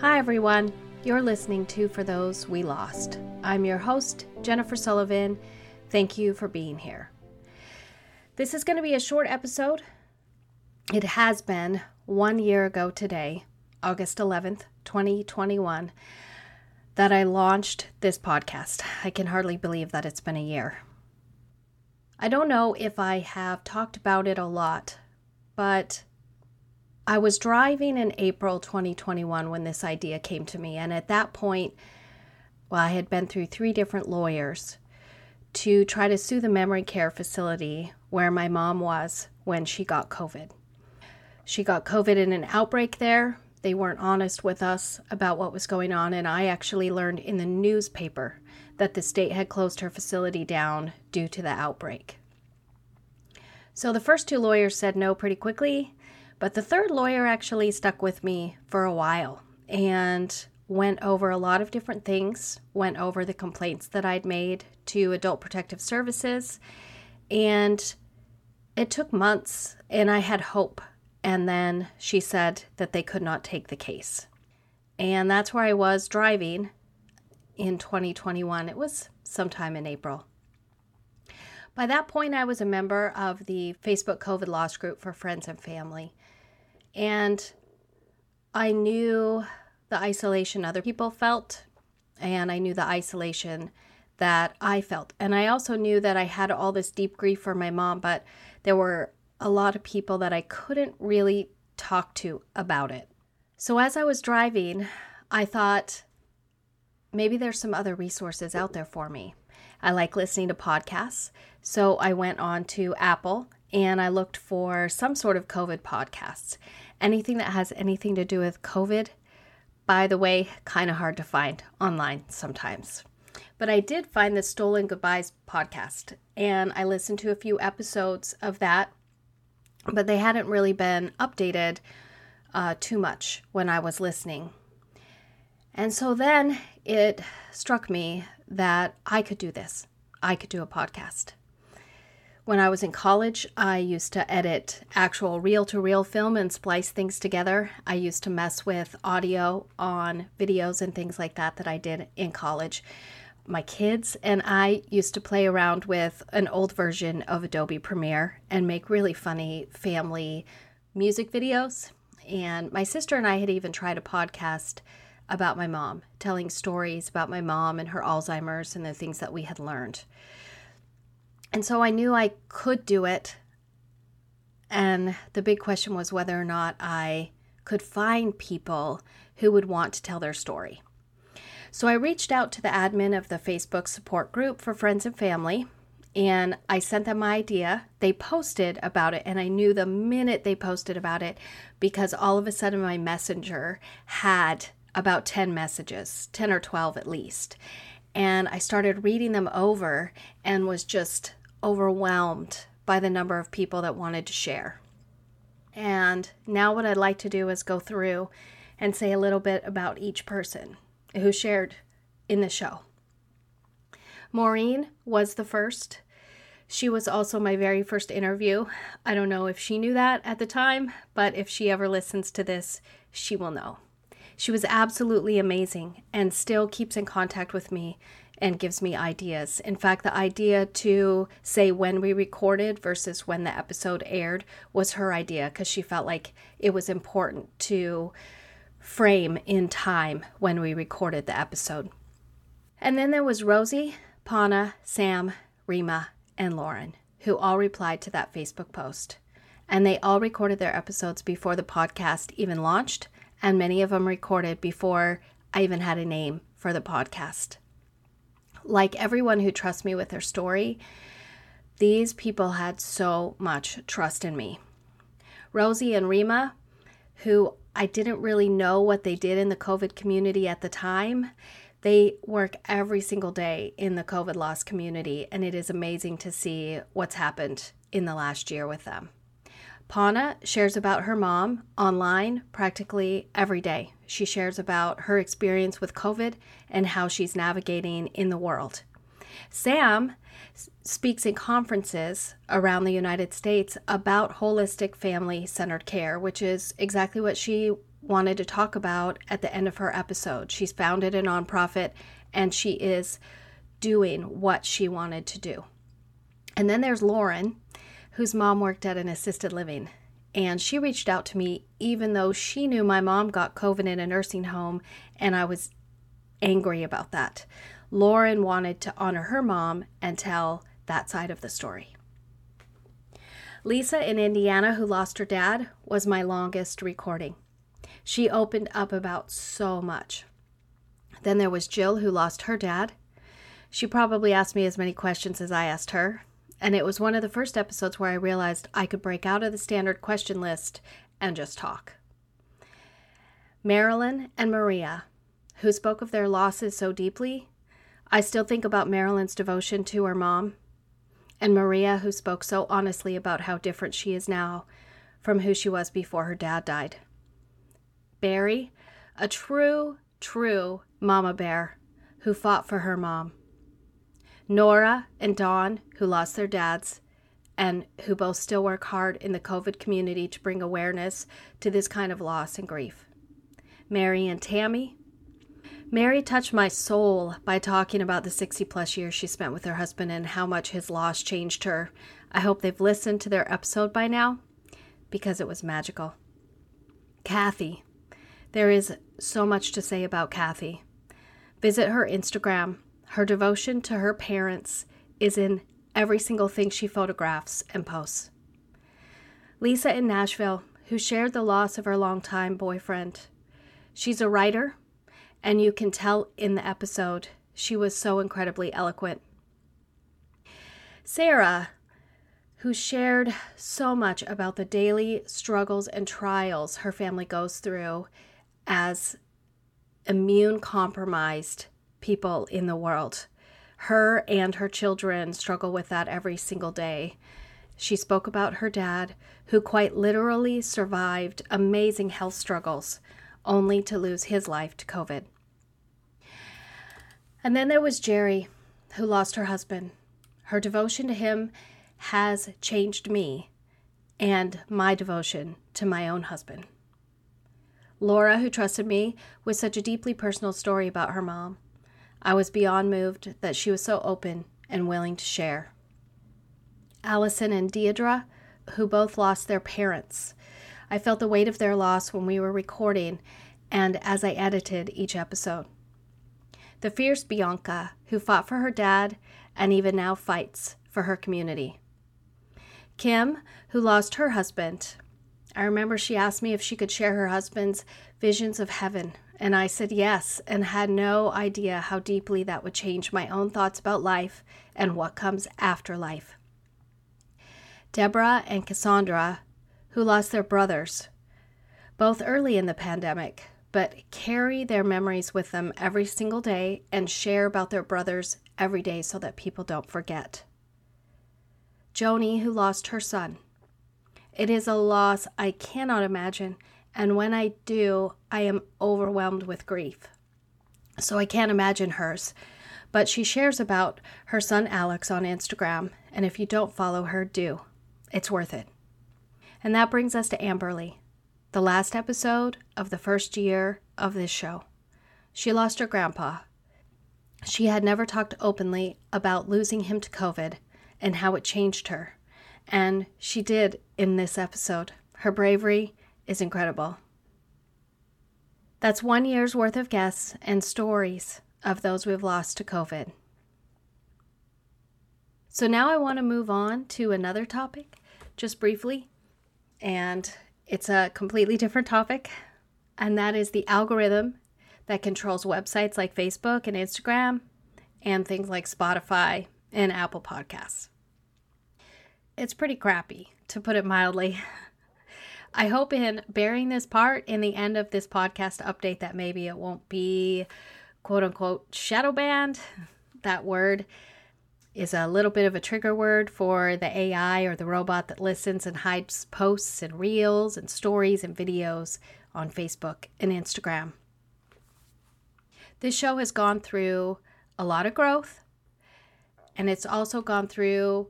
Hi, everyone. You're listening to For Those We Lost. I'm your host, Jennifer Sullivan. Thank you for being here. This is going to be a short episode. It has been one year ago today, August 11th, 2021, that I launched this podcast. I can hardly believe that it's been a year. I don't know if I have talked about it a lot, but I was driving in April 2021 when this idea came to me. And at that point, well, I had been through three different lawyers to try to sue the memory care facility where my mom was when she got COVID. She got COVID in an outbreak there. They weren't honest with us about what was going on, and I actually learned in the newspaper that the state had closed her facility down due to the outbreak. So the first two lawyers said no pretty quickly, but the third lawyer actually stuck with me for a while and went over a lot of different things, went over the complaints that I'd made to Adult Protective Services, and it took months, and I had hope. And then she said that they could not take the case. And that's where I was driving in 2021. It was sometime in April. By that point, I was a member of the Facebook COVID Loss Group for Friends and Family. And I knew the isolation other people felt, and I knew the isolation that I felt. And I also knew that I had all this deep grief for my mom, but there were a lot of people that I couldn't really talk to about it. So as I was driving, I thought maybe there's some other resources out there for me. I like listening to podcasts. So I went on to Apple and I looked for some sort of COVID podcasts. Anything that has anything to do with COVID, by the way, kind of hard to find online sometimes. But I did find the Stolen Goodbyes podcast, and I listened to a few episodes of that, but they hadn't really been updated uh, too much when I was listening. And so then it struck me that I could do this. I could do a podcast. When I was in college, I used to edit actual reel to reel film and splice things together. I used to mess with audio on videos and things like that that I did in college. My kids and I used to play around with an old version of Adobe Premiere and make really funny family music videos. And my sister and I had even tried a podcast about my mom, telling stories about my mom and her Alzheimer's and the things that we had learned. And so I knew I could do it. And the big question was whether or not I could find people who would want to tell their story. So I reached out to the admin of the Facebook support group for friends and family and I sent them my idea. They posted about it, and I knew the minute they posted about it because all of a sudden my messenger had about 10 messages, 10 or 12 at least. And I started reading them over and was just overwhelmed by the number of people that wanted to share. And now, what I'd like to do is go through and say a little bit about each person who shared in the show. Maureen was the first. She was also my very first interview. I don't know if she knew that at the time, but if she ever listens to this, she will know. She was absolutely amazing and still keeps in contact with me and gives me ideas. In fact, the idea to say when we recorded versus when the episode aired was her idea because she felt like it was important to frame in time when we recorded the episode. And then there was Rosie, Pana, Sam, Rima, and Lauren, who all replied to that Facebook post. And they all recorded their episodes before the podcast even launched, and many of them recorded before I even had a name for the podcast like everyone who trusts me with their story, these people had so much trust in me. Rosie and Rima, who I didn't really know what they did in the COVID community at the time, they work every single day in the COVID loss community, and it is amazing to see what's happened in the last year with them. Pana shares about her mom online practically every day. She shares about her experience with COVID and how she's navigating in the world. Sam speaks in conferences around the United States about holistic family centered care, which is exactly what she wanted to talk about at the end of her episode. She's founded a nonprofit and she is doing what she wanted to do. And then there's Lauren, whose mom worked at an assisted living. And she reached out to me even though she knew my mom got COVID in a nursing home and I was angry about that. Lauren wanted to honor her mom and tell that side of the story. Lisa in Indiana, who lost her dad, was my longest recording. She opened up about so much. Then there was Jill, who lost her dad. She probably asked me as many questions as I asked her, and it was one of the first episodes where I realized I could break out of the standard question list and just talk. Marilyn and Maria, who spoke of their losses so deeply, I still think about Marilyn's devotion to her mom, and Maria, who spoke so honestly about how different she is now from who she was before her dad died. Barry, a true, true mama bear who fought for her mom. Nora and Dawn, who lost their dads and who both still work hard in the COVID community to bring awareness to this kind of loss and grief. Mary and Tammy. Mary touched my soul by talking about the 60 plus years she spent with her husband and how much his loss changed her. I hope they've listened to their episode by now because it was magical. Kathy. There is so much to say about Kathy. Visit her Instagram her devotion to her parents is in every single thing she photographs and posts. Lisa in Nashville, who shared the loss of her longtime boyfriend. She's a writer, and you can tell in the episode she was so incredibly eloquent. Sarah, who shared so much about the daily struggles and trials her family goes through as immune compromised people in the world. Her and her children struggle with that every single day. She spoke about her dad, who quite literally survived amazing health struggles, only to lose his life to COVID. And then there was Jerry, who lost her husband. Her devotion to him has changed me and my devotion to my own husband. Laura, who trusted me with such a deeply personal story about her mom. I was beyond moved that she was so open and willing to share. Allison and Deidre, who both lost their parents. I felt the weight of their loss when we were recording and as I edited each episode. The fierce Bianca, who fought for her dad and even now fights for her community. Kim, who lost her husband. I remember she asked me if she could share her husband's visions of heaven and I said yes, and had no idea how deeply that would change my own thoughts about life and what comes after life. Deborah and Cassandra, who lost their brothers, both early in the pandemic, but carry their memories with them every single day and share about their brothers every day so that people don't forget. Joni, who lost her son. It is a loss I cannot imagine and when I do, I am overwhelmed with grief. So I can't imagine hers. But she shares about her son Alex on Instagram, and if you don't follow her, do. It's worth it. And that brings us to Amberly, the last episode of the first year of this show. She lost her grandpa. She had never talked openly about losing him to COVID and how it changed her. And she did in this episode. Her bravery is incredible. That's one year's worth of guests and stories of those we've lost to COVID. So now I want to move on to another topic, just briefly. And it's a completely different topic, and that is the algorithm that controls websites like Facebook and Instagram and things like Spotify and Apple Podcasts. It's pretty crappy, to put it mildly. I hope in burying this part in the end of this podcast update that maybe it won't be quote unquote shadow banned. That word is a little bit of a trigger word for the AI or the robot that listens and hides posts and reels and stories and videos on Facebook and Instagram. This show has gone through a lot of growth and it's also gone through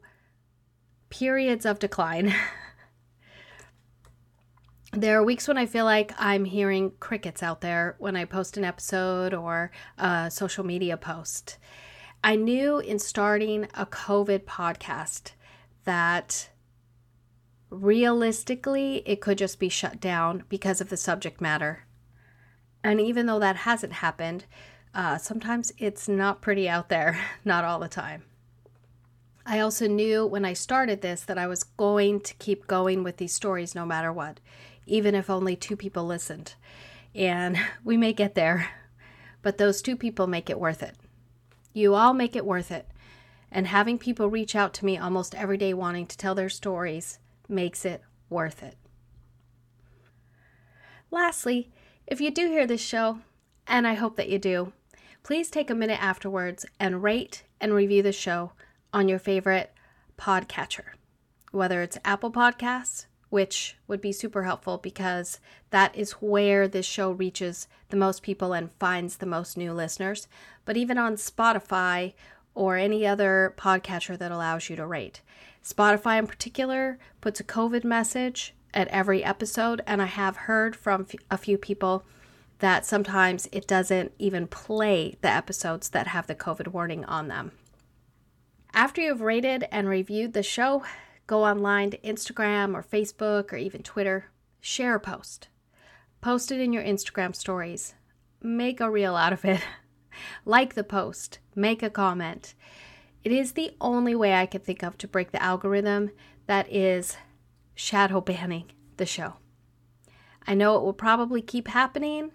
periods of decline. there are weeks when I feel like I'm hearing crickets out there when I post an episode or a social media post. I knew in starting a COVID podcast that realistically it could just be shut down because of the subject matter. And even though that hasn't happened, uh, sometimes it's not pretty out there, not all the time. I also knew when I started this that I was going to keep going with these stories no matter what, even if only two people listened. And we may get there, but those two people make it worth it. You all make it worth it. And having people reach out to me almost every day wanting to tell their stories makes it worth it. Lastly, if you do hear this show, and I hope that you do, please take a minute afterwards and rate and review the show on your favorite podcatcher, whether it's Apple Podcasts, which would be super helpful because that is where this show reaches the most people and finds the most new listeners, but even on Spotify or any other podcatcher that allows you to rate. Spotify, in particular, puts a COVID message at every episode, and I have heard from a few people that sometimes it doesn't even play the episodes that have the COVID warning on them. After you've rated and reviewed the show, go online to Instagram or Facebook or even Twitter, share a post. Post it in your Instagram stories. Make a reel out of it. like the post, make a comment. It is the only way I could think of to break the algorithm that is shadow banning the show. I know it will probably keep happening,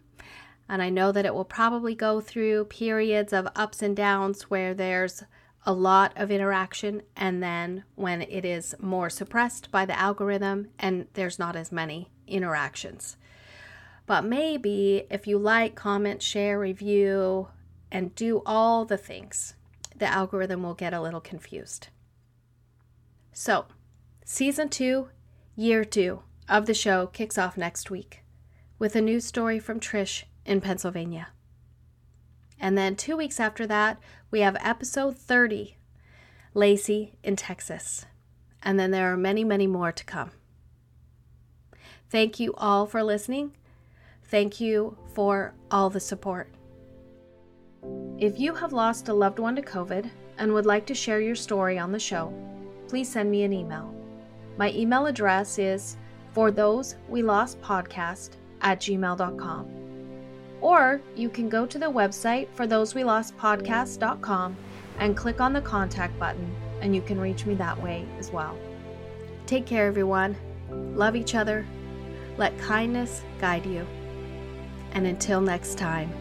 and I know that it will probably go through periods of ups and downs where there's a lot of interaction, and then when it is more suppressed by the algorithm and there's not as many interactions. But maybe if you like, comment, share, review, and do all the things, the algorithm will get a little confused. So, season two, year two of the show kicks off next week with a new story from Trish in Pennsylvania. And then two weeks after that, we have episode 30 Lacey in Texas. And then there are many, many more to come. Thank you all for listening. Thank you for all the support. If you have lost a loved one to COVID and would like to share your story on the show, please send me an email. My email address is for those we lost podcast at gmail.com. Or you can go to the website for those we lost podcast.com and click on the contact button, and you can reach me that way as well. Take care, everyone. Love each other. Let kindness guide you. And until next time.